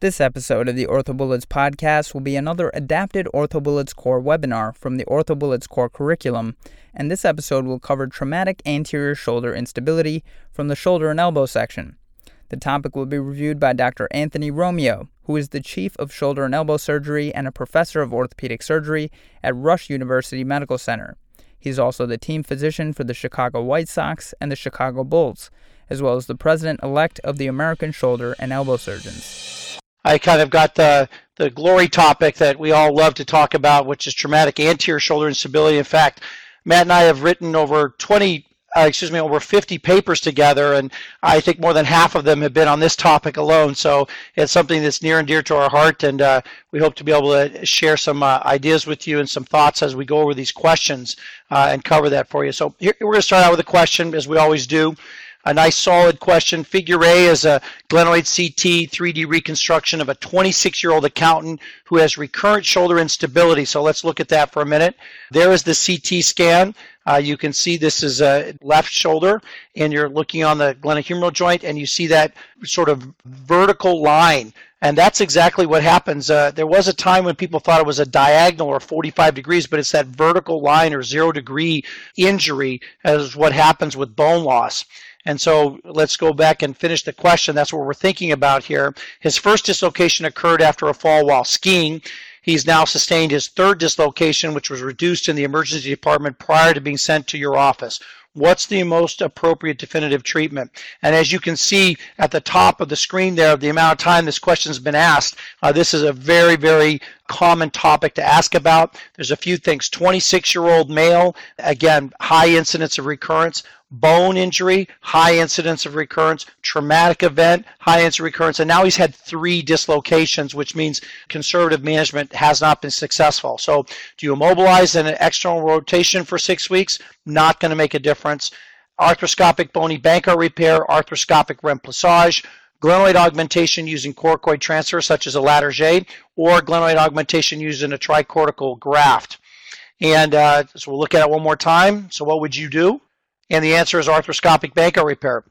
This episode of the OrthoBullets podcast will be another adapted OrthoBullets Core webinar from the OrthoBullets Core curriculum, and this episode will cover traumatic anterior shoulder instability from the shoulder and elbow section. The topic will be reviewed by Dr. Anthony Romeo, who is the Chief of Shoulder and Elbow Surgery and a Professor of Orthopedic Surgery at Rush University Medical Center. He's also the team physician for the Chicago White Sox and the Chicago Bulls, as well as the president elect of the American Shoulder and Elbow Surgeons. I kind of got the the glory topic that we all love to talk about, which is traumatic anterior shoulder instability. In fact, Matt and I have written over 20, uh, excuse me, over 50 papers together, and I think more than half of them have been on this topic alone. So it's something that's near and dear to our heart, and uh, we hope to be able to share some uh, ideas with you and some thoughts as we go over these questions uh, and cover that for you. So here, we're going to start out with a question, as we always do a nice solid question. Figure A is a glenoid CT 3D reconstruction of a 26 year old accountant who has recurrent shoulder instability. So let's look at that for a minute. There is the CT scan. Uh, you can see this is a left shoulder, and you're looking on the glenohumeral joint, and you see that sort of vertical line. And that's exactly what happens. Uh, there was a time when people thought it was a diagonal or 45 degrees, but it's that vertical line or zero degree injury as what happens with bone loss. And so let's go back and finish the question. That's what we're thinking about here. His first dislocation occurred after a fall while skiing. He's now sustained his third dislocation, which was reduced in the emergency department prior to being sent to your office. What's the most appropriate definitive treatment? And as you can see at the top of the screen there, the amount of time this question has been asked, uh, this is a very, very common topic to ask about. There's a few things. 26 year old male, again, high incidence of recurrence bone injury, high incidence of recurrence, traumatic event, high incidence of recurrence, and now he's had three dislocations, which means conservative management has not been successful. So, do you immobilize in an external rotation for six weeks? Not going to make a difference. Arthroscopic bony Bankart repair, arthroscopic remplissage, glenoid augmentation using coracoid transfer, such as a Latarjet, or glenoid augmentation using a tricortical graft. And uh, so we'll look at it one more time. So, what would you do? And the answer is arthroscopic Bankart repair.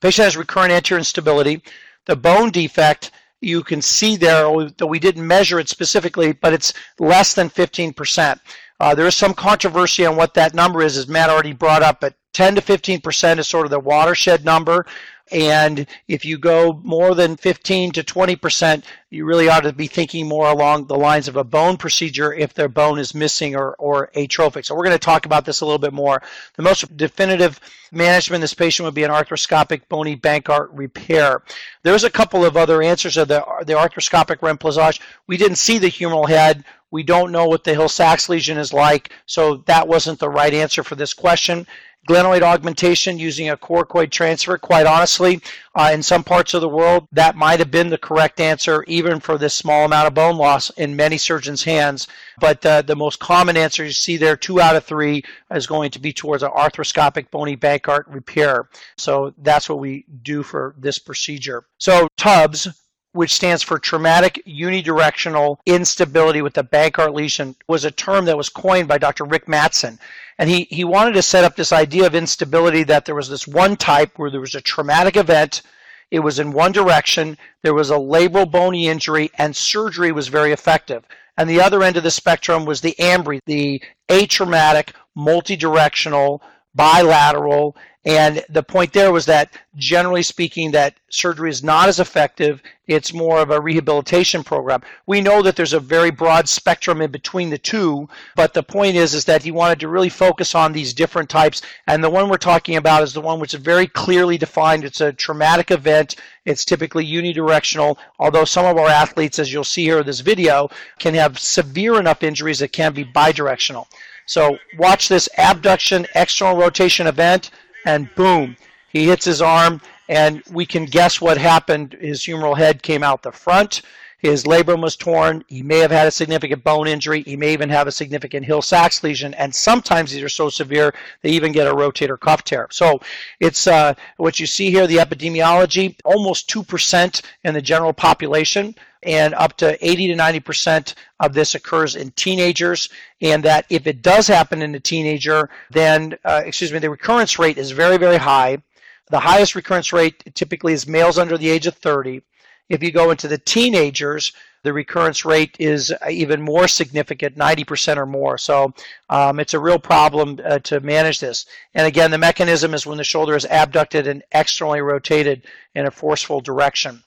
Patient has recurrent anterior instability. The bone defect, you can see there, though we didn't measure it specifically, but it's less than 15%. Uh, there is some controversy on what that number is, as Matt already brought up, but 10 to 15% is sort of the watershed number. And if you go more than 15 to 20%, you really ought to be thinking more along the lines of a bone procedure if their bone is missing or, or atrophic. So we're going to talk about this a little bit more. The most definitive management of this patient would be an arthroscopic bony Bankart repair. There's a couple of other answers of the, the arthroscopic remplissage. We didn't see the humeral head. We don't know what the Hill-Sachs lesion is like, so that wasn't the right answer for this question glenoid augmentation using a coracoid transfer. Quite honestly, uh, in some parts of the world, that might have been the correct answer, even for this small amount of bone loss in many surgeons' hands. But uh, the most common answer you see there, two out of three, is going to be towards an arthroscopic bony Bankart repair. So that's what we do for this procedure. So TUBS, which stands for traumatic unidirectional instability with the Bankart lesion, was a term that was coined by Dr. Rick Matsen. And he, he wanted to set up this idea of instability that there was this one type where there was a traumatic event, it was in one direction, there was a labral bony injury, and surgery was very effective. And the other end of the spectrum was the AMBRI, the atraumatic, multidirectional, bilateral, and the point there was that generally speaking, that surgery is not as effective. It's more of a rehabilitation program. We know that there's a very broad spectrum in between the two, but the point is, is that he wanted to really focus on these different types. And the one we're talking about is the one which is very clearly defined. It's a traumatic event. It's typically unidirectional, although some of our athletes, as you'll see here in this video, can have severe enough injuries that can be bidirectional. So watch this abduction external rotation event and boom, he hits his arm, and we can guess what happened. His humeral head came out the front. His labrum was torn. He may have had a significant bone injury. He may even have a significant Hill-Sachs lesion. And sometimes these are so severe they even get a rotator cuff tear. So it's uh, what you see here, the epidemiology, almost 2% in the general population and up to 80 to 90% of this occurs in teenagers. And that if it does happen in a teenager, then, uh, excuse me, the recurrence rate is very, very high. The highest recurrence rate typically is males under the age of 30. If you go into the teenagers, the recurrence rate is even more significant, 90% or more. So um, it's a real problem uh, to manage this. And again, the mechanism is when the shoulder is abducted and externally rotated in a forceful direction.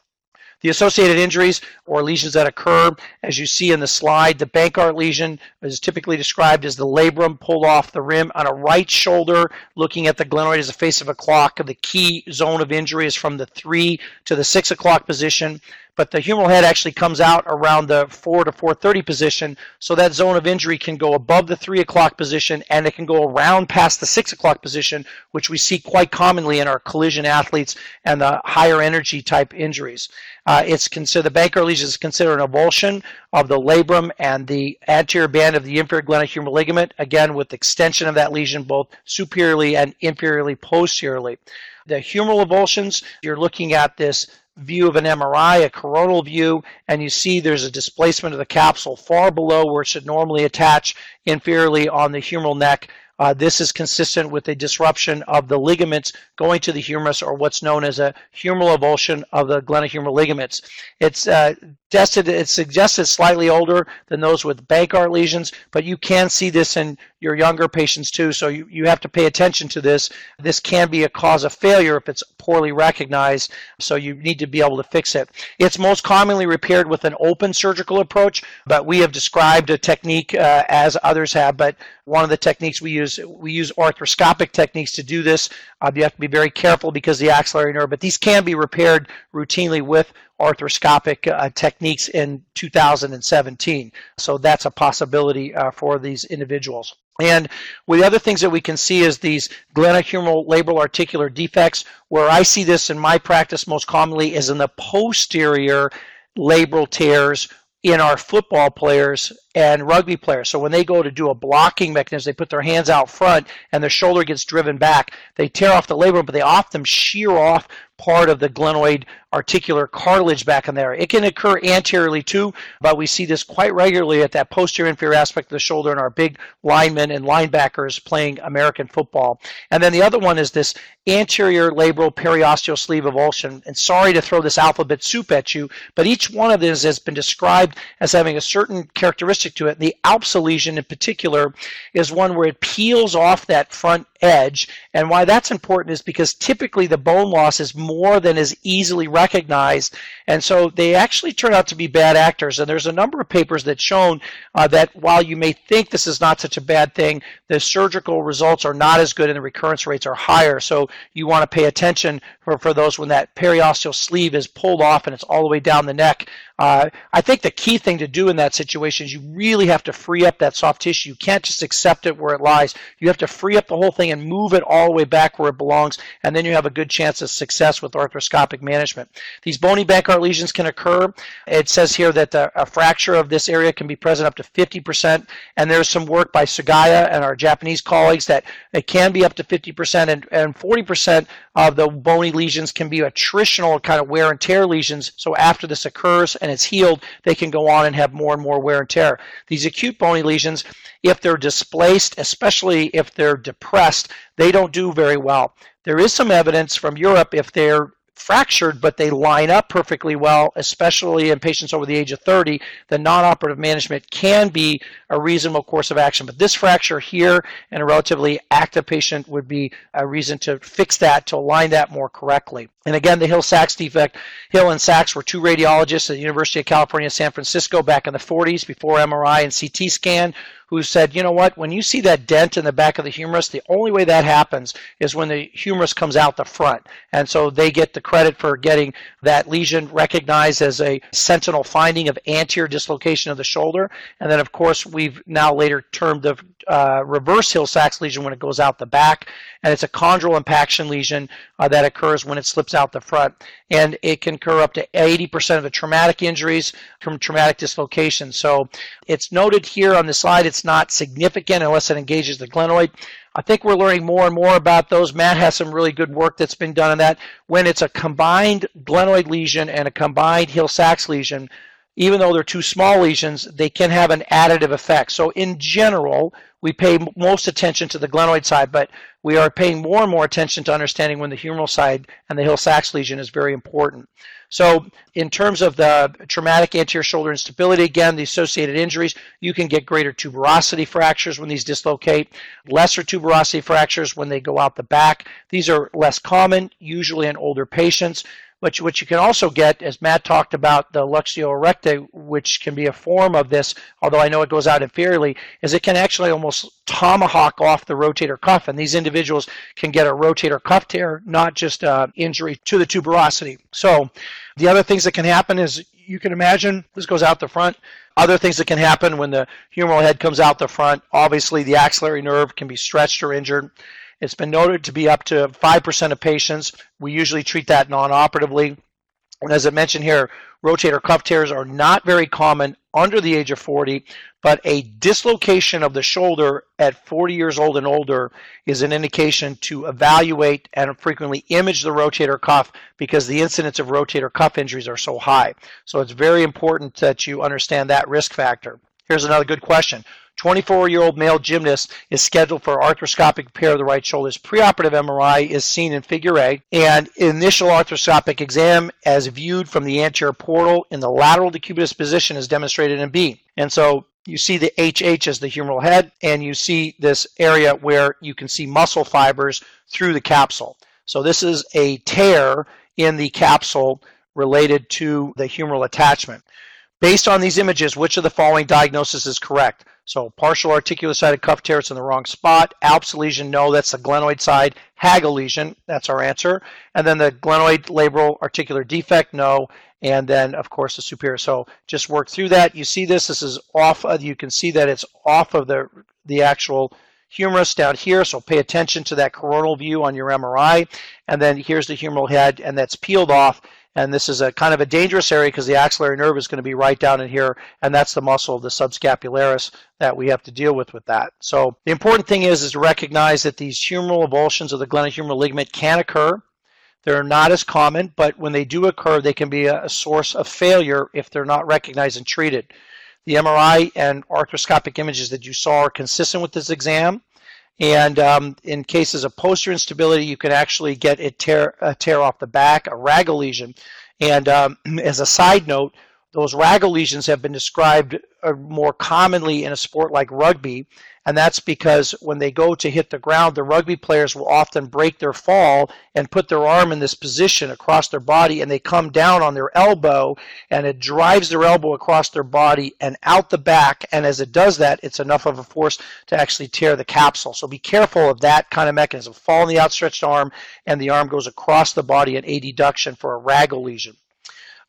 The associated injuries or lesions that occur, as you see in the slide, the Bankart lesion is typically described as the labrum pulled off the rim on a right shoulder, looking at the glenoid as the face of a clock. The key zone of injury is from the 3 to the 6 o'clock position but the humeral head actually comes out around the 4 to 430 position, so that zone of injury can go above the 3 o'clock position and it can go around past the 6 o'clock position, which we see quite commonly in our collision athletes and the higher energy type injuries. Uh, it's considered the Bankart lesion is considered an avulsion of the labrum and the anterior band of the inferior glenohumeral ligament, again with extension of that lesion both superiorly and inferiorly posteriorly. The humeral avulsions, you're looking at this view of an MRI, a coronal view, and you see there's a displacement of the capsule far below where it should normally attach inferiorly on the humeral neck. Uh, this is consistent with a disruption of the ligaments going to the humerus or what's known as a humeral avulsion of the glenohumeral ligaments. It's uh, tested, it's suggested slightly older than those with Bankart lesions, but you can see this in your younger patients too, so you, you have to pay attention to this. This can be a cause of failure if it's poorly recognized, so you need to be able to fix it. It's most commonly repaired with an open surgical approach, but we have described a technique uh, as others have, but one of the techniques we use, we use arthroscopic techniques to do this. Uh, you have to be very careful because the axillary nerve, but these can be repaired routinely with arthroscopic uh, techniques in 2017. So that's a possibility uh, for these individuals. And with the other things that we can see is these glenohumeral labral articular defects. Where I see this in my practice most commonly is in the posterior labral tears in our football players and rugby players. So when they go to do a blocking mechanism, they put their hands out front and their shoulder gets driven back. They tear off the labrum, but they often shear off part of the glenoid articular cartilage back in there. It can occur anteriorly too, but we see this quite regularly at that posterior inferior aspect of the shoulder in our big linemen and linebackers playing American football. And then the other one is this anterior labral periosteal sleeve avulsion. And sorry to throw this alphabet soup at you, but each one of these has been described as having a certain characteristic to it. The ALPSA lesion in particular is one where it peels off that front edge. And why that's important is because typically the bone loss is more than is easily recognized. And so they actually turn out to be bad actors. And there's a number of papers that shown uh, that while you may think this is not such a bad thing, the surgical results are not as good and the recurrence rates are higher. So you want to pay attention for, for those when that periosteal sleeve is pulled off and it's all the way down the neck. Uh, I think the key thing to do in that situation is you really have to free up that soft tissue. You can't just accept it where it lies. You have to free up the whole thing and move it all the way back where it belongs, and then you have a good chance of success with arthroscopic management. These bony Bankart lesions can occur. It says here that the, a fracture of this area can be present up to 50%, and there's some work by Sugaya and our Japanese colleagues that it can be up to 50%, and, and 40% of the bony lesions can be attritional kind of wear and tear lesions. So after this occurs and it's healed, they can go on and have more and more wear and tear. These acute bony lesions, if they're displaced, especially if they're depressed, they don't do very well. There is some evidence from Europe if they're fractured, but they line up perfectly well, especially in patients over the age of 30, the non-operative management can be a reasonable course of action. But this fracture here in a relatively active patient would be a reason to fix that, to align that more correctly. And again, the Hill-Sachs defect. Hill and Sachs were two radiologists at the University of California, San Francisco back in the 40s before MRI and CT scan who said, you know what, when you see that dent in the back of the humerus, the only way that happens is when the humerus comes out the front. And so they get the credit for getting that lesion recognized as a sentinel finding of anterior dislocation of the shoulder. And then, of course, we've now later termed the uh, reverse Hill-Sachs lesion when it goes out the back, and it's a chondral impaction lesion uh, that occurs when it slips out the front, and it can occur up to 80% of the traumatic injuries from traumatic dislocation. So it's noted here on the slide it's not significant unless it engages the glenoid. I think we're learning more and more about those. Matt has some really good work that's been done on that. When it's a combined glenoid lesion and a combined Hill-Sachs lesion, even though they're two small lesions, they can have an additive effect. So in general, we pay most attention to the glenoid side, but we are paying more and more attention to understanding when the humeral side and the Hill-Sachs lesion is very important. So, in terms of the traumatic anterior shoulder instability, again, the associated injuries, you can get greater tuberosity fractures when these dislocate, lesser tuberosity fractures when they go out the back. These are less common, usually in older patients. But what you can also get, as Matt talked about, the luxatio erecta, which can be a form of this, although I know it goes out inferiorly, is it can actually almost tomahawk off the rotator cuff, and these individuals can get a rotator cuff tear, not just an injury to the tuberosity. So the other things that can happen is you can imagine this goes out the front. Other things that can happen when the humeral head comes out the front, obviously the axillary nerve can be stretched or injured. It's been noted to be up to 5% of patients. We usually treat that non-operatively. And as I mentioned here, rotator cuff tears are not very common under the age of 40, but a dislocation of the shoulder at 40 years old and older is an indication to evaluate and frequently image the rotator cuff because the incidence of rotator cuff injuries are so high. So it's very important that you understand that risk factor. Here's another good question. 24-year-old male gymnast is scheduled for arthroscopic repair of the right shoulder's preoperative MRI is seen in figure A, and initial arthroscopic exam as viewed from the anterior portal in the lateral decubitus position is demonstrated in B. And so you see the HH as the humeral head, and you see this area where you can see muscle fibers through the capsule. So this is a tear in the capsule related to the humeral attachment. Based on these images, which of the following diagnosis is correct? So partial articulosided cuff tear, it's in the wrong spot. Alps lesion, no, that's the glenoid side. HAGL lesion, that's our answer. And then the glenoid labral articular defect, no. And then, of course, the superior. So just work through that. You see this, this is off, of, you can see that it's off of the, the actual humerus down here. So pay attention to that coronal view on your MRI. And then here's the humeral head, and that's peeled off and this is a kind of a dangerous area because the axillary nerve is going to be right down in here and that's the muscle of the subscapularis that we have to deal with with that. So the important thing is is to recognize that these humeral avulsions of the glenohumeral ligament can occur. They're not as common but when they do occur they can be a source of failure if they're not recognized and treated. The MRI and arthroscopic images that you saw are consistent with this exam and um, in cases of posterior instability, you can actually get it tear, a tear off the back, a RHAGL lesion. And um, as a side note, those RHAGL lesions have been described uh, more commonly in a sport like rugby, and that's because when they go to hit the ground, the rugby players will often break their fall and put their arm in this position across their body, and they come down on their elbow, and it drives their elbow across their body and out the back, and as it does that, it's enough of a force to actually tear the capsule. So be careful of that kind of mechanism. Fall in the outstretched arm, and the arm goes across the body at adduction for a RHAGL lesion.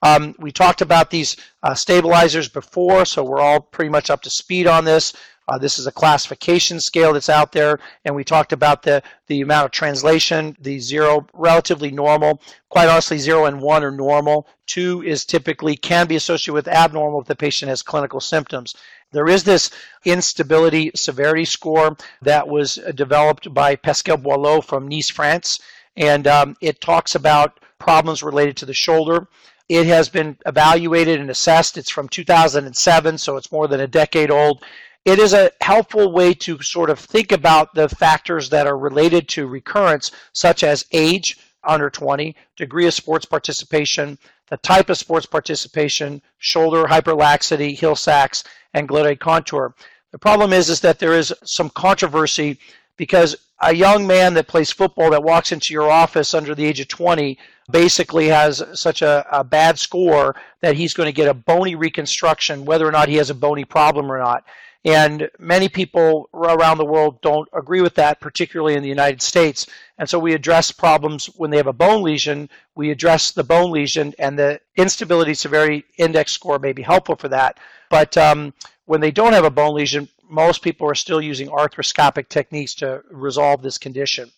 Um, we talked about these uh, stabilizers before, so we're all pretty much up to speed on this. Uh, this is a classification scale that's out there, and we talked about the, the amount of translation, the zero, relatively normal. Quite honestly, zero and one are normal. Two is typically can be associated with abnormal if the patient has clinical symptoms. There is this instability severity score that was developed by Pascal Boileau from Nice, France, and um, it talks about problems related to the shoulder. It has been evaluated and assessed. It's from 2007, so it's more than a decade old. It is a helpful way to sort of think about the factors that are related to recurrence, such as age, under 20, degree of sports participation, the type of sports participation, shoulder hyperlaxity, Hill Sachs, and glenoid contour. The problem is, is that there is some controversy because a young man that plays football that walks into your office under the age of 20 basically has such a, a, bad score that he's going to get a bony reconstruction, whether or not he has a bony problem or not. And many people around the world don't agree with that, particularly in the United States. And so we address problems when they have a bone lesion. We address the bone lesion, and the instability severity index score may be helpful for that. But um, when they don't have a bone lesion, most people are still using arthroscopic techniques to resolve this condition.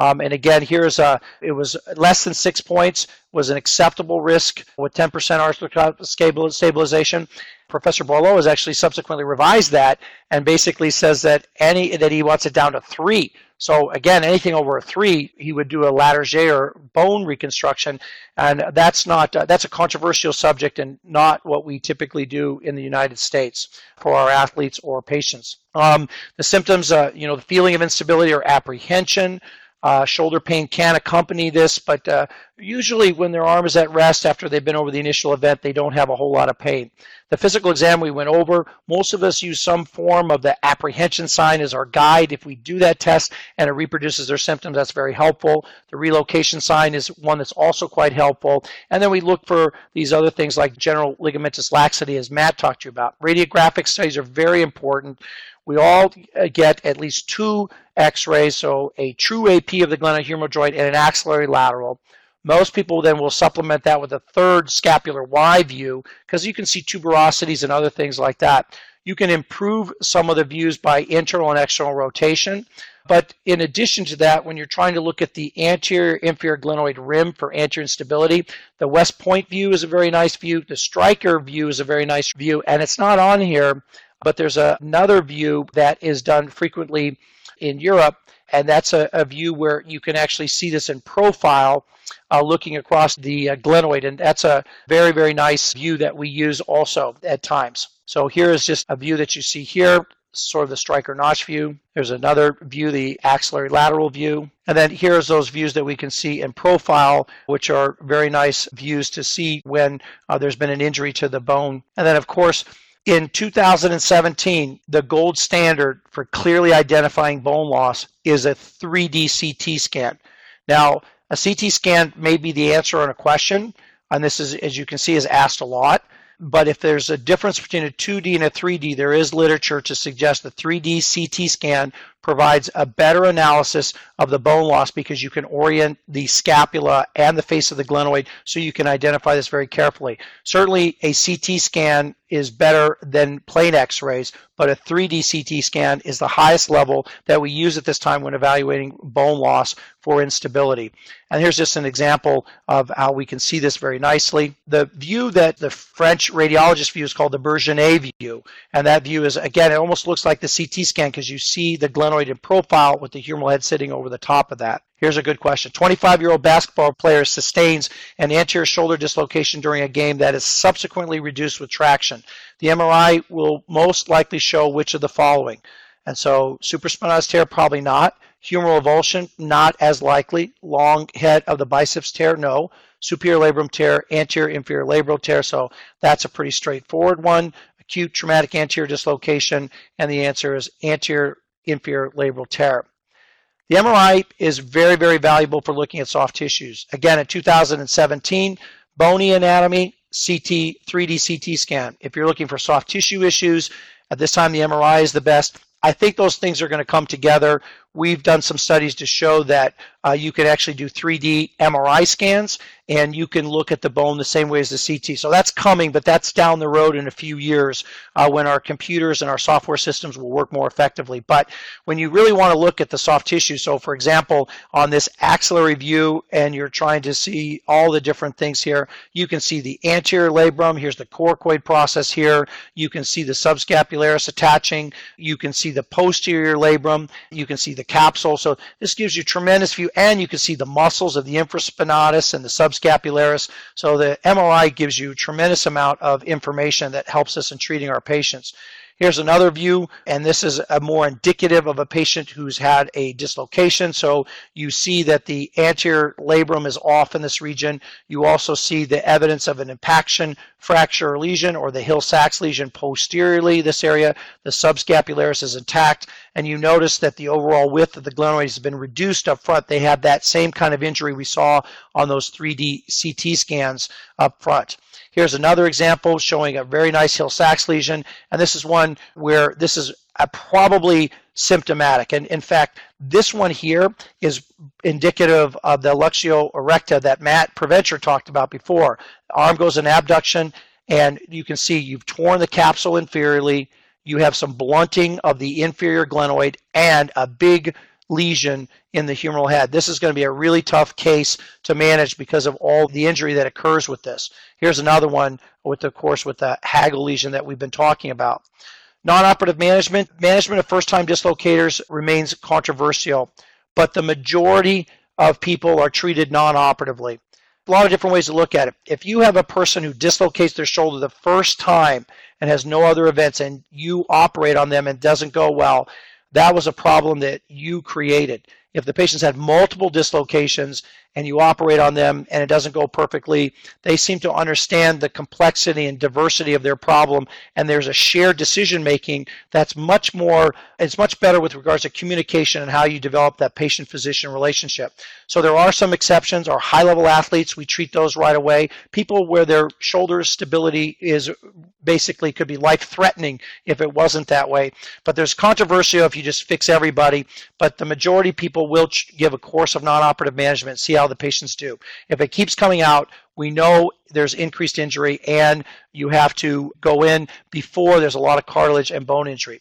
Um, and again, here's a, it was less than six points, was an acceptable risk with 10% arthroscopic stabilization. Professor Boileau has actually subsequently revised that and basically says that any that he wants it down to three. So again, anything over a three, he would do a Latarjet or bone reconstruction, and that's not uh, that's a controversial subject and not what we typically do in the United States for our athletes or patients. Um, the symptoms, uh, you know, the feeling of instability or apprehension, uh, shoulder pain can accompany this, but uh, usually when their arm is at rest after they've been over the initial event, they don't have a whole lot of pain. The physical exam we went over, most of us use some form of the apprehension sign as our guide. If we do that test and it reproduces their symptoms, that's very helpful. The relocation sign is one that's also quite helpful. And then we look for these other things like general ligamentous laxity, as Matt talked to you about. Radiographic studies are very important. We all get at least two x-rays, so a true AP of the glenohumeral joint and an axillary lateral. Most people then will supplement that with a third scapular Y view because you can see tuberosities and other things like that. You can improve some of the views by internal and external rotation. But in addition to that, when you're trying to look at the anterior inferior glenoid rim for anterior instability, the West Point view is a very nice view. The Stryker view is a very nice view. And it's not on here, but there's a, another view that is done frequently in Europe. And that's a, a view where you can actually see this in profile uh, looking across the uh, glenoid. And that's a very, very nice view that we use also at times. So here is just a view that you see here, sort of the Stryker notch view. There's another view, the axillary lateral view. And then here's those views that we can see in profile, which are very nice views to see when uh, there's been an injury to the bone. And then, of course, in 2017, the gold standard for clearly identifying bone loss is a 3D CT scan. Now, a CT scan may be the answer on a question, and this is, as you can see, is asked a lot. But if there's a difference between a 2D and a 3D, there is literature to suggest the 3D CT scan provides a better analysis of the bone loss because you can orient the scapula and the face of the glenoid so you can identify this very carefully. Certainly, a CT scan is better than plain x-rays, but a 3D CT scan is the highest level that we use at this time when evaluating bone loss for instability. And here's just an example of how we can see this very nicely. The view that the French radiologist view is called the Bernageau view, and that view is, again, it almost looks like the CT scan because you see the glenoid in profile with the humeral head sitting over the top of that. Here's a good question. 25 year old basketball player sustains an anterior shoulder dislocation during a game that is subsequently reduced with traction. The MRI will most likely show which of the following. And so supraspinatus tear, probably not. Humeral avulsion, not as likely. Long head of the biceps tear, no. Superior labrum tear, anterior inferior labral tear, so that's a pretty straightforward one. Acute traumatic anterior dislocation, and the answer is anterior inferior labral tear. The MRI is very, very valuable for looking at soft tissues. Again, in 2017, bony anatomy, CT, 3D CT scan. If you're looking for soft tissue issues, at this time the MRI is the best. I think those things are going to come together. We've done some studies to show that uh, you can actually do 3D MRI scans and you can look at the bone the same way as the CT. So that's coming, but that's down the road in a few years uh, when our computers and our software systems will work more effectively. But when you really want to look at the soft tissue, so for example, on this axillary view, and you're trying to see all the different things here, you can see the anterior labrum. Here's the coracoid process here. You can see the subscapularis attaching. You can see the posterior labrum. You can see the capsule. So this gives you tremendous view, and you can see the muscles of the infraspinatus and the subscapularis. So the MRI gives you tremendous amount of information that helps us in treating our patients. Here's another view, and this is a more indicative of a patient who's had a dislocation. So you see that the anterior labrum is off in this region. You also see the evidence of an impaction fracture or lesion or the Hill-Sachs lesion posteriorly, this area. The subscapularis is intact, and you notice that the overall width of the glenoid has been reduced up front. They have that same kind of injury we saw on those 3D CT scans up front. Here's another example showing a very nice Hill-Sachs lesion, and this is one where this is probably symptomatic. And in fact, this one here is indicative of the luxatio erecta that Matt Provencher talked about before. Arm goes in abduction, and you can see you've torn the capsule inferiorly. You have some blunting of the inferior glenoid and a big lesion in the humeral head. This is going to be a really tough case to manage because of all the injury that occurs with this. Here's another one with, of course, with the HAGL lesion that we've been talking about. Non-operative management, management of first-time dislocators remains controversial, but the majority of people are treated non-operatively. A lot of different ways to look at it. If you have a person who dislocates their shoulder the first time and has no other events and you operate on them and doesn't go well, that was a problem that you created. If the patients had multiple dislocations and you operate on them and it doesn't go perfectly, they seem to understand the complexity and diversity of their problem and there's a shared decision making that's much more it's much better with regards to communication and how you develop that patient physician relationship. So there are some exceptions. Our high level athletes, we treat those right away. People where their shoulder stability is basically could be life threatening if it wasn't that way. But there's controversial if you just fix everybody, but the majority people will give a course of non-operative management, see how the patients do. If it keeps coming out, we know there's increased injury and you have to go in before there's a lot of cartilage and bone injury.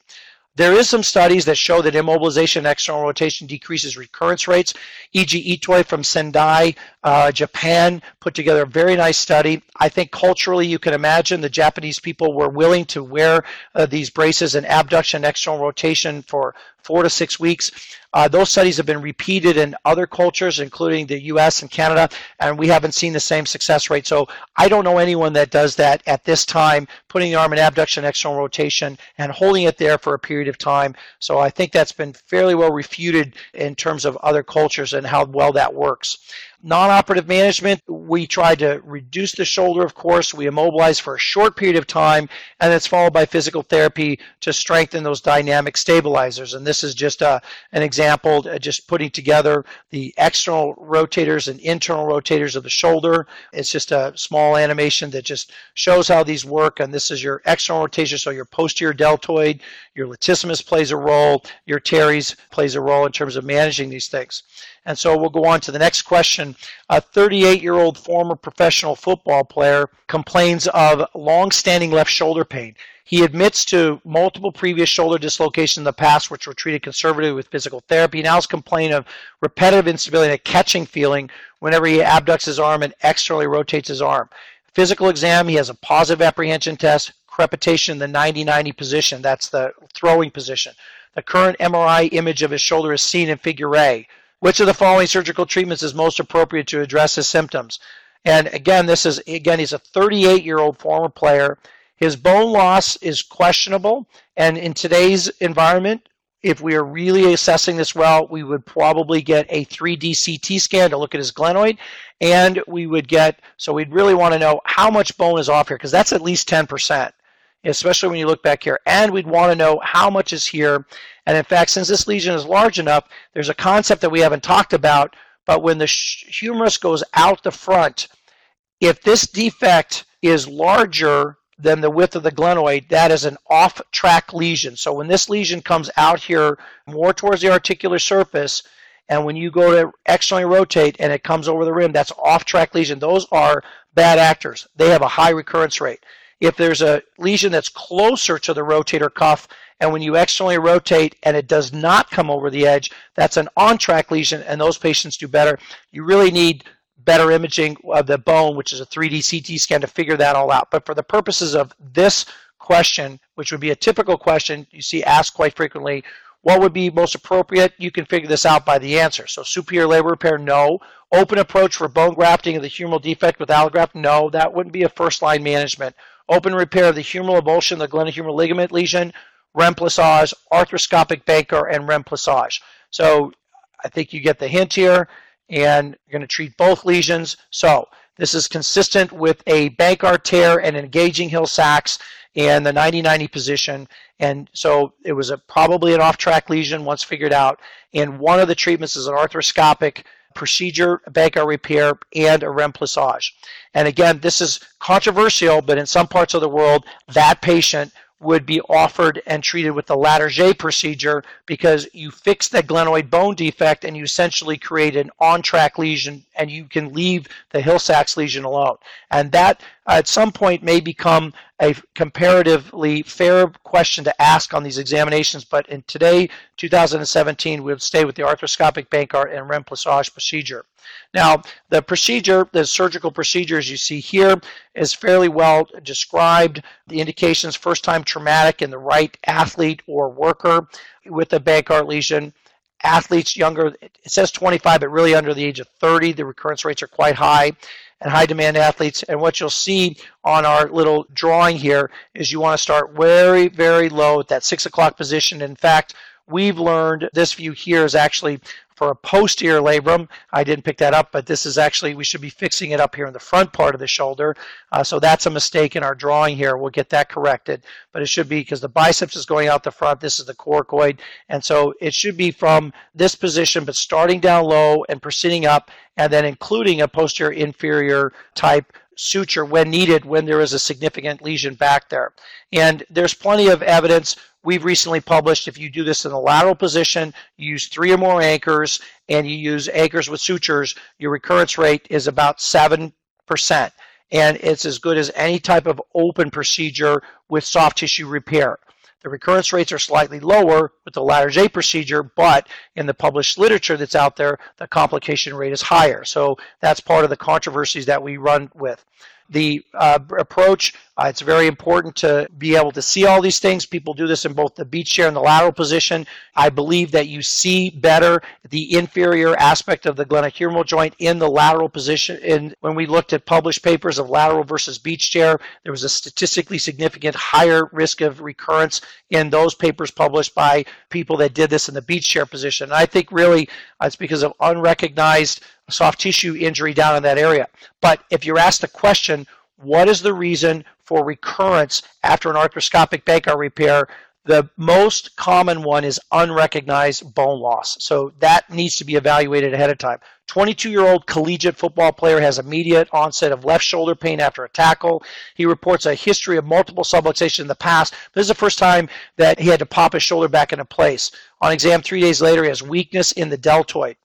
There is some studies that show that immobilization and external rotation decreases recurrence rates. E.g. Itoi from Sendai, uh, Japan, put together a very nice study. I think culturally, you can imagine the Japanese people were willing to wear uh, these braces and abduction and external rotation for four to six weeks. Uh, those studies have been repeated in other cultures, including the US and Canada, and we haven't seen the same success rate. So I don't know anyone that does that at this time, putting the arm in abduction, external rotation, and holding it there for a period of time. So I think that's been fairly well refuted in terms of other cultures and how well that works. Non-operative management, we try to reduce the shoulder, of course. We immobilize for a short period of time, and it's followed by physical therapy to strengthen those dynamic stabilizers. And this is just a, uh, an example, uh, just putting together the external rotators and internal rotators of the shoulder. It's just a small animation that just shows how these work. And this is your external rotation, so your posterior deltoid, your latissimus plays a role, your teres plays a role in terms of managing these things. And so we'll go on to the next question. A 38 year old former professional football player complains of long standing left shoulder pain. He admits to multiple previous shoulder dislocations in the past, which were treated conservatively with physical therapy. Now he's complaining of repetitive instability and a catching feeling whenever he abducts his arm and externally rotates his arm. Physical exam, he has a positive apprehension test, crepitation in the 90 90 position. That's the throwing position. The current MRI image of his shoulder is seen in figure A. Which of the following surgical treatments is most appropriate to address his symptoms? And again, this is again he's a 38 year old former player. His bone loss is questionable, and in today's environment, if we are really assessing this well, we would probably get a 3D CT scan to look at his glenoid, and we would get so we'd really want to know how much bone is off here because that's at least 10% especially when you look back here. And we'd want to know how much is here. And in fact, since this lesion is large enough, there's a concept that we haven't talked about, but when the humerus goes out the front, if this defect is larger than the width of the glenoid, that is an off-track lesion. So when this lesion comes out here more towards the articular surface, and when you go to externally rotate and it comes over the rim, that's off-track lesion. Those are bad actors. They have a high recurrence rate. If there's a lesion that's closer to the rotator cuff, and when you externally rotate and it does not come over the edge, that's an on-track lesion, and those patients do better. You really need better imaging of the bone, which is a 3D CT scan to figure that all out. But for the purposes of this question, which would be a typical question you see asked quite frequently, what would be most appropriate? You can figure this out by the answer. So superior labor repair, no. Open approach for bone grafting of the humeral defect with allograft, no. That wouldn't be a first line management open repair of the humeral avulsion, the glenohumeral ligament lesion, remplissage, arthroscopic Bankart, and remplissage. So I think you get the hint here, and you're going to treat both lesions. So this is consistent with a Bankart tear and engaging Hill-Sachs and the 90-90 position. And so it was a, probably an off-track lesion once figured out. And one of the treatments is an arthroscopic procedure, Bankart repair, and a remplissage. And again, this is controversial, but in some parts of the world, that patient would be offered and treated with the Latarjet procedure because you fix that glenoid bone defect and you essentially create an on-track lesion and you can leave the Hill-Sachs lesion alone. And that at some point may become a comparatively fair question to ask on these examinations, but in today, 2017, we'll stay with the arthroscopic Bankart and remplissage procedure. Now, the procedure, the surgical procedures you see here is fairly well described. The indications, first time traumatic in the right athlete or worker with a Bankart lesion. Athletes younger, it says 25, but really under the age of 30, the recurrence rates are quite high and high demand athletes. And what you'll see on our little drawing here is you want to start very, very low at that six o'clock position. In fact, we've learned this view here is actually for a posterior labrum. I didn't pick that up, but this is actually, we should be fixing it up here in the front part of the shoulder. Uh, so that's a mistake in our drawing here. We'll get that corrected, but it should be because the biceps is going out the front. This is the coracoid. And so it should be from this position, but starting down low and proceeding up and then including a posterior inferior type suture when needed when there is a significant lesion back there. And there's plenty of evidence we've recently published if you do this in the lateral position, you use three or more anchors, and you use anchors with sutures, your recurrence rate is about 7%. And it's as good as any type of open procedure with soft tissue repair. The recurrence rates are slightly lower with the Latarjet procedure, but in the published literature that's out there, the complication rate is higher. So that's part of the controversies that we run with the uh, approach. Uh, it's very important to be able to see all these things. People do this in both the beach chair and the lateral position. I believe that you see better the inferior aspect of the glenohumeral joint in the lateral position. And when we looked at published papers of lateral versus beach chair, there was a statistically significant higher risk of recurrence in those papers published by people that did this in the beach chair position. And I think really uh, it's because of unrecognized soft tissue injury down in that area. But if you're asked the question, what is the reason for recurrence after an arthroscopic Bankart repair? The most common one is unrecognized bone loss. So that needs to be evaluated ahead of time. 22 year old collegiate football player has immediate onset of left shoulder pain after a tackle. He reports a history of multiple subluxation in the past. This is the first time that he had to pop his shoulder back into place. On exam three days later, he has weakness in the deltoid.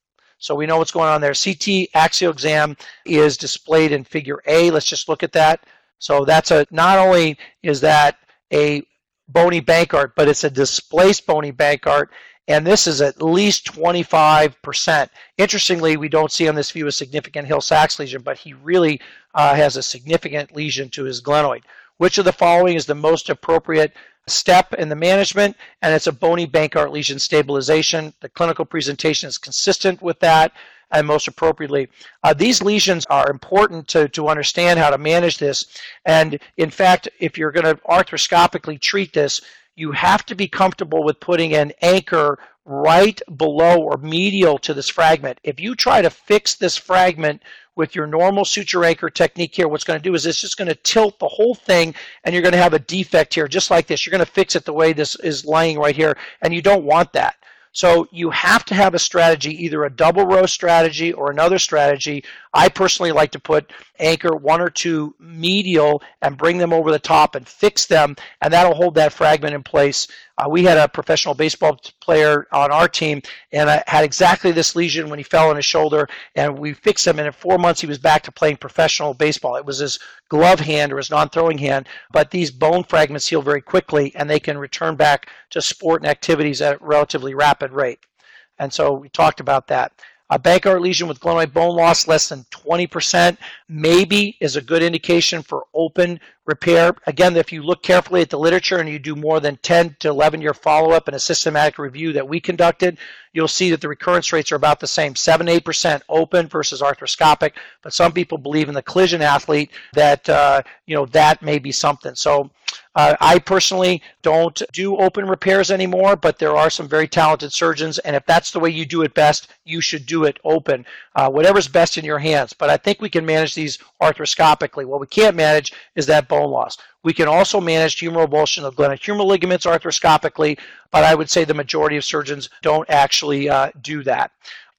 So we know what's going on there. CT axial exam is displayed in figure A. Let's just look at that. So that's a, not only is that a bony Bankart, but it's a displaced bony Bankart, and this is at least 25%. Interestingly, we don't see on this view a significant Hill-Sachs lesion, but he really uh, has a significant lesion to his glenoid. Which of the following is the most appropriate step in the management, and it's a bony Bankart lesion stabilization. The clinical presentation is consistent with that and most appropriately. Uh, these lesions are important to, to understand how to manage this. And in fact, if you're going to arthroscopically treat this, you have to be comfortable with putting an anchor right below or medial to this fragment. If you try to fix this fragment with your normal suture anchor technique here, what's going to do is it's just going to tilt the whole thing and you're going to have a defect here, just like this. You're going to fix it the way this is laying right here, and you don't want that. So you have to have a strategy, either a double row strategy or another strategy. I personally like to put anchor one or two medial and bring them over the top and fix them, and that'll hold that fragment in place uh, we had a professional baseball player on our team, and I had exactly this lesion when he fell on his shoulder, and we fixed him. And in four months, he was back to playing professional baseball. It was his glove hand or his non-throwing hand, but these bone fragments heal very quickly, and they can return back to sport and activities at a relatively rapid rate. And so we talked about that. A Bankart lesion with glenoid bone loss less than 20% maybe is a good indication for open repair. Again, if you look carefully at the literature and you do more than 10 to 11 year follow up and a systematic review that we conducted, you'll see that the recurrence rates are about the same 7 8% open versus arthroscopic. But some people believe in the collision athlete that, uh, you know, that may be something. So uh, I personally don't do open repairs anymore, but there are some very talented surgeons, and if that's the way you do it best, you should do it open. Uh, whatever's best in your hands. But I think we can manage these arthroscopically. What we can't manage is that bone loss. We can also manage humeral avulsion of glenohumeral ligaments arthroscopically, but I would say the majority of surgeons don't actually uh, do that.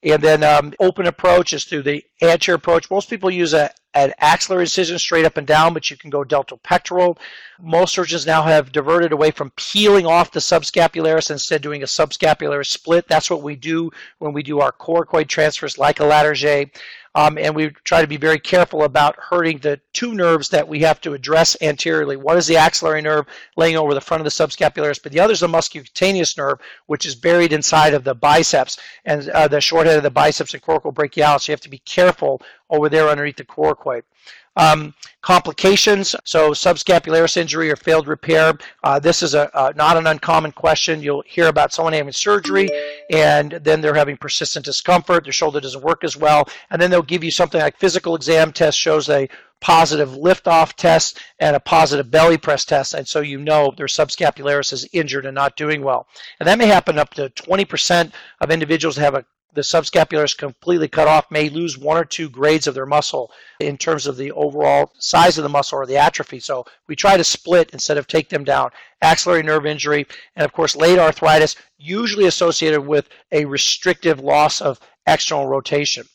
And then um, open approach is through the anterior approach. Most people use a, an axillary incision straight up and down, but you can go delto pectoral. Most surgeons now have diverted away from peeling off the subscapularis instead doing a subscapularis split. That's what we do when we do our coracoid transfers like a Latarjet. Um, and we try to be very careful about hurting the two nerves that we have to address anteriorly. One is the axillary nerve laying over the front of the subscapularis, but the other is the musculocutaneous nerve, which is buried inside of the biceps and uh, the short head of the biceps and coracobrachialis. So you have to be careful over there underneath the coracoid. Um, complications, so subscapularis injury or failed repair. Uh, this is a, a, not an uncommon question. You'll hear about someone having surgery and then they're having persistent discomfort. Their shoulder doesn't work as well, and then they'll give you something like physical exam test shows a positive liftoff test and a positive belly press test, and so you know their subscapularis is injured and not doing well. And that may happen up to 20% of individuals have a the subscapularis completely cut off may lose one or two grades of their muscle in terms of the overall size of the muscle or the atrophy. So we try to split instead of take them down. Axillary nerve injury and of course late arthritis usually associated with a restrictive loss of external rotation.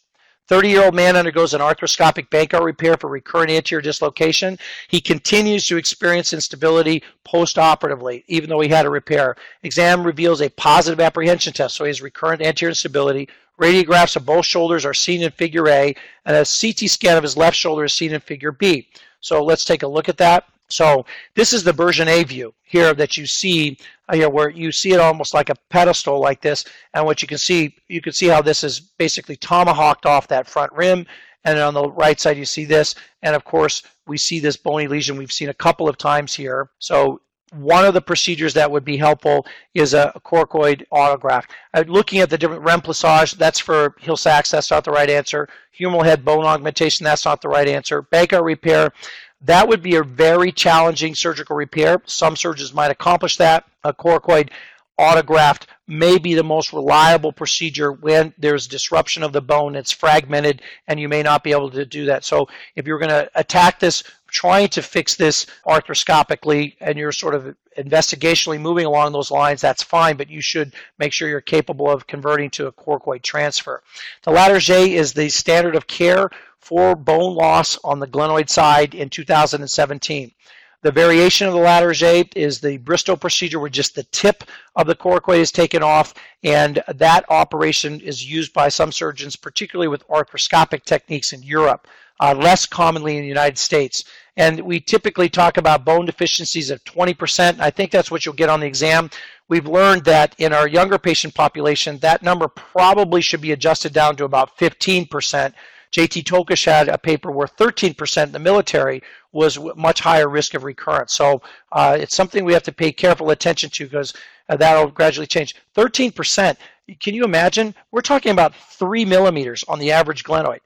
30 year old man undergoes an arthroscopic Bankart repair for recurrent anterior dislocation. He continues to experience instability post operatively, even though he had a repair. Exam reveals a positive apprehension test, so he has recurrent anterior instability. Radiographs of both shoulders are seen in figure A, and a CT scan of his left shoulder is seen in figure B. So let's take a look at that. So this is the Bernageau view here that you see uh, here where you see it almost like a pedestal like this and what you can see you can see how this is basically tomahawked off that front rim and on the right side you see this and of course we see this bony lesion we've seen a couple of times here so one of the procedures that would be helpful is a coracoid autograft. Uh, looking at the different remplissage, that's for Hill-Sachs, that's not the right answer. Humeral head bone augmentation, that's not the right answer. Bankart repair, that would be a very challenging surgical repair. Some surgeons might accomplish that. A coracoid autograft may be the most reliable procedure when there's disruption of the bone, it's fragmented, and you may not be able to do that. So if you're going to attack this, trying to fix this arthroscopically, and you're sort of investigationally moving along those lines, that's fine, but you should make sure you're capable of converting to a coracoid transfer. The Latarjet is the standard of care for bone loss on the glenoid side in 2017. The variation of the Latarjet is the Bristow procedure where just the tip of the coracoid is taken off, and that operation is used by some surgeons, particularly with arthroscopic techniques in Europe, uh, less commonly in the United States. And we typically talk about bone deficiencies of 20%. I think that's what you'll get on the exam. We've learned that in our younger patient population, that number probably should be adjusted down to about 15%. JT Tokish had a paper where 13% in the military was much higher risk of recurrence. So uh, it's something we have to pay careful attention to because uh, that'll gradually change. 13%, can you imagine? We're talking about three millimeters on the average glenoid.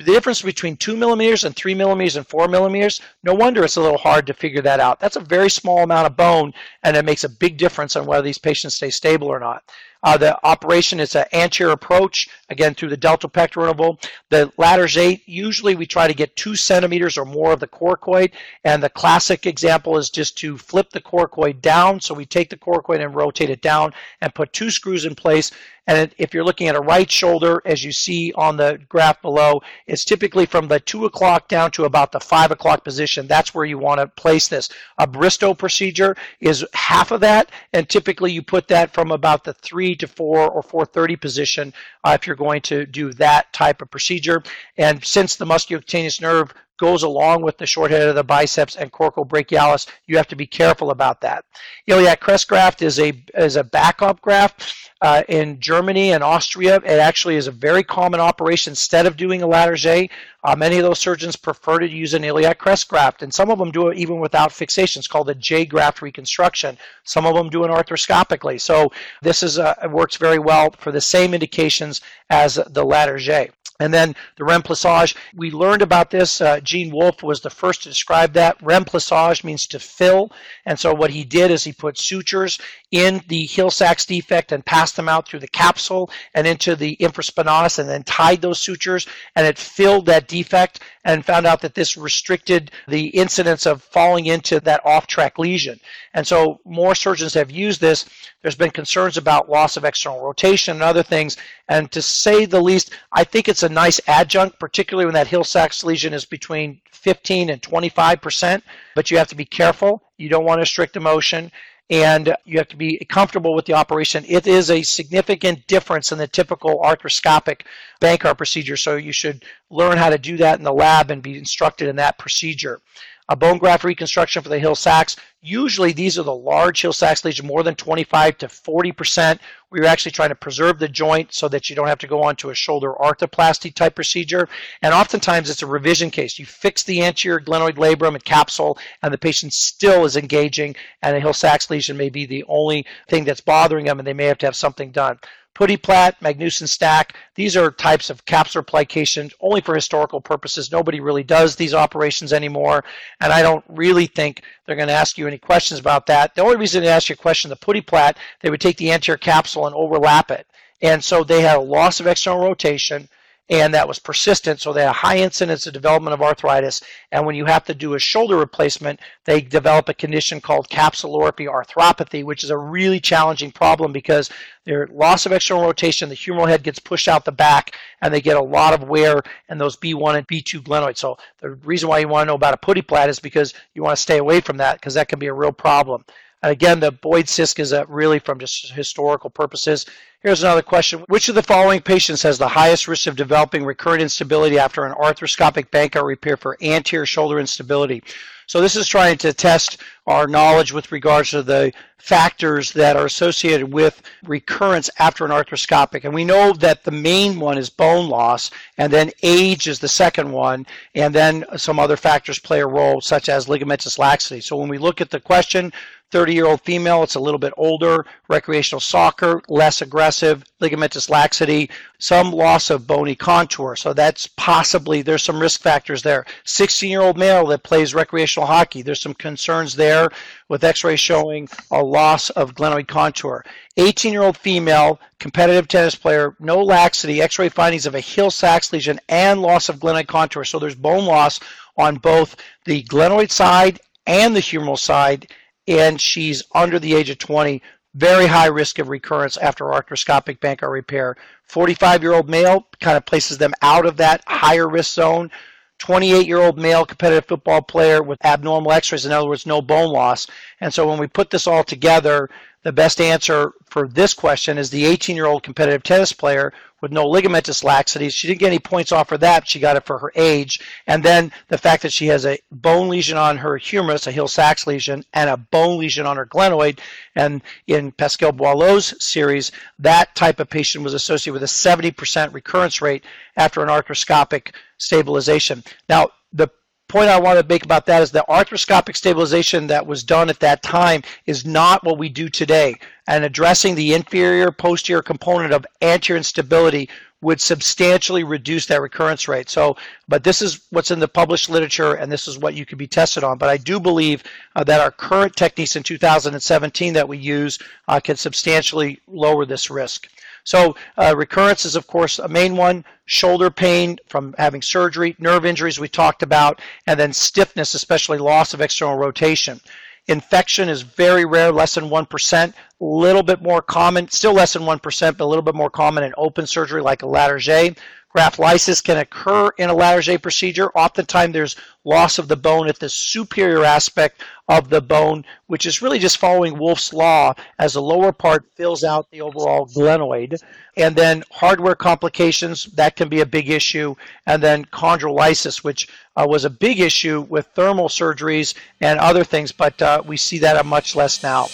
The difference between two millimeters and three millimeters and four millimeters, no wonder it's a little hard to figure that out. That's a very small amount of bone, and it makes a big difference on whether these patients stay stable or not. Uh, the operation is an anterior approach, again, through the deltopectoral interval. The Latarjet, usually we try to get two centimeters or more of the coracoid, and the classic example is just to flip the coracoid down. So we take the coracoid and rotate it down and put two screws in place. And if you're looking at a right shoulder, as you see on the graph below, it's typically from the 2 o'clock down to about the 5 o'clock position. That's where you want to place this. A Bristow procedure is half of that, and typically you put that from about the 3 to 4 or 430 position uh, if you're going to do that type of procedure. And since the musculocutaneous nerve goes along with the short head of the biceps and coracobrachialis, you have to be careful about that. Iliac crest graft is a is a backup graft. Uh, in Germany and Austria, it actually is a very common operation. Instead of doing a Latarjet, uh, many of those surgeons prefer to use an iliac crest graft, and some of them do it even without fixation. It's called a J graft reconstruction. Some of them do it arthroscopically. So this is works very well for the same indications as the Latarjet. And then the remplissage, we learned about this. Uh, Gene Wolf was the first to describe that. Remplissage means to fill. And so what he did is he put sutures in the Hill-Sachs defect and passed them out through the capsule and into the infraspinatus and then tied those sutures and it filled that defect and found out that this restricted the incidence of falling into that off-track lesion. And so more surgeons have used this. There's been concerns about loss of external rotation and other things. And to say the least, I think it's a nice adjunct, particularly when that Hill-Sachs lesion is between 15 and 25 percent. But you have to be careful. You don't want to restrict the motion and you have to be comfortable with the operation. It is a significant difference in the typical arthroscopic Bankart procedure, so you should learn how to do that in the lab and be instructed in that procedure. A bone graft reconstruction for the Hill Sachs. Usually these are the large Hill Sachs lesions, more than 25 to 40%, where you're actually trying to preserve the joint so that you don't have to go on to a shoulder arthroplasty type procedure. And oftentimes it's a revision case. You fix the anterior glenoid labrum and capsule, and the patient still is engaging, and the Hill Sachs lesion may be the only thing that's bothering them, and they may have to have something done. Putti-Platt, Magnuson stack, these are types of capsular plication only for historical purposes. Nobody really does these operations anymore, and I don't really think they're going to ask you any questions about that. The only reason they ask you a question, the Putti-Platt, they would take the anterior capsule and overlap it. And so they had a loss of external rotation and that was persistent. So they had a high incidence of development of arthritis. And when you have to do a shoulder replacement, they develop a condition called capsulorrhaphy arthropathy, which is a really challenging problem because their loss of external rotation, the humeral head gets pushed out the back, and they get a lot of wear in those B1 and B2 glenoids. So the reason why you want to know about a Putti-Platt is because you want to stay away from that because that can be a real problem. And again, the Boyd-Sisk is uh, really from just historical purposes. Here's another question. Which of the following patients has the highest risk of developing recurrent instability after an arthroscopic Bankart repair for anterior shoulder instability? So this is trying to test our knowledge with regards to the factors that are associated with recurrence after an arthroscopic. And we know that the main one is bone loss, and then age is the second one, and then some other factors play a role, such as ligamentous laxity. So when we look at the question, 30 year old female, it's a little bit older, recreational soccer, less aggressive, ligamentous laxity, some loss of bony contour. So that's possibly, there's some risk factors there. 16 year old male that plays recreational hockey, there's some concerns there with x ray showing a loss of glenoid contour. 18 year old female, competitive tennis player, no laxity, x ray findings of a Hill Sachs lesion and loss of glenoid contour. So there's bone loss on both the glenoid side and the humeral side and she's under the age of 20, very high risk of recurrence after arthroscopic Bankart repair. 45 year old male kind of places them out of that higher risk zone. 28 year old male competitive football player with abnormal x rays, in other words, no bone loss. And so when we put this all together, the best answer for this question is the 18 year old competitive tennis player with no ligamentous laxity. She didn't get any points off for that. She got it for her age. And then the fact that she has a bone lesion on her humerus, a Hill Sachs lesion, and a bone lesion on her glenoid. And in Pascal Boileau's series, that type of patient was associated with a 70% recurrence rate after an arthroscopic stabilization. Now, the point I want to make about that is the arthroscopic stabilization that was done at that time is not what we do today. And addressing the inferior posterior component of anterior instability would substantially reduce that recurrence rate. So, but this is what's in the published literature, and this is what you could be tested on. But I do believe uh, that our current techniques in 2017 that we use uh, can substantially lower this risk. So uh, recurrence is, of course, a main one. Shoulder pain from having surgery, nerve injuries we talked about, and then stiffness, especially loss of external rotation. Infection is very rare, less than 1%, a little bit more common, still less than 1%, but a little bit more common in open surgery like a Latarjet. Lysis can occur in a Latarjet procedure. Oftentimes there's loss of the bone at the superior aspect of the bone, which is really just following Wolff's law as the lower part fills out the overall glenoid. And then hardware complications, that can be a big issue. And then chondrolysis, which uh, was a big issue with thermal surgeries and other things, but uh, we see that much less now.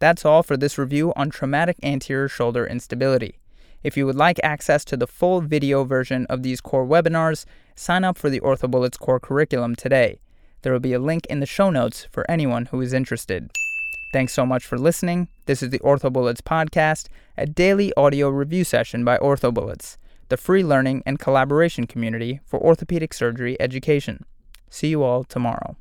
That's all for this review on traumatic anterior shoulder instability. If you would like access to the full video version of these core webinars, sign up for the OrthoBullets core curriculum today. There will be a link in the show notes for anyone who is interested. Thanks so much for listening. This is the OrthoBullets podcast, a daily audio review session by OrthoBullets, the free learning and collaboration community for orthopedic surgery education. See you all tomorrow.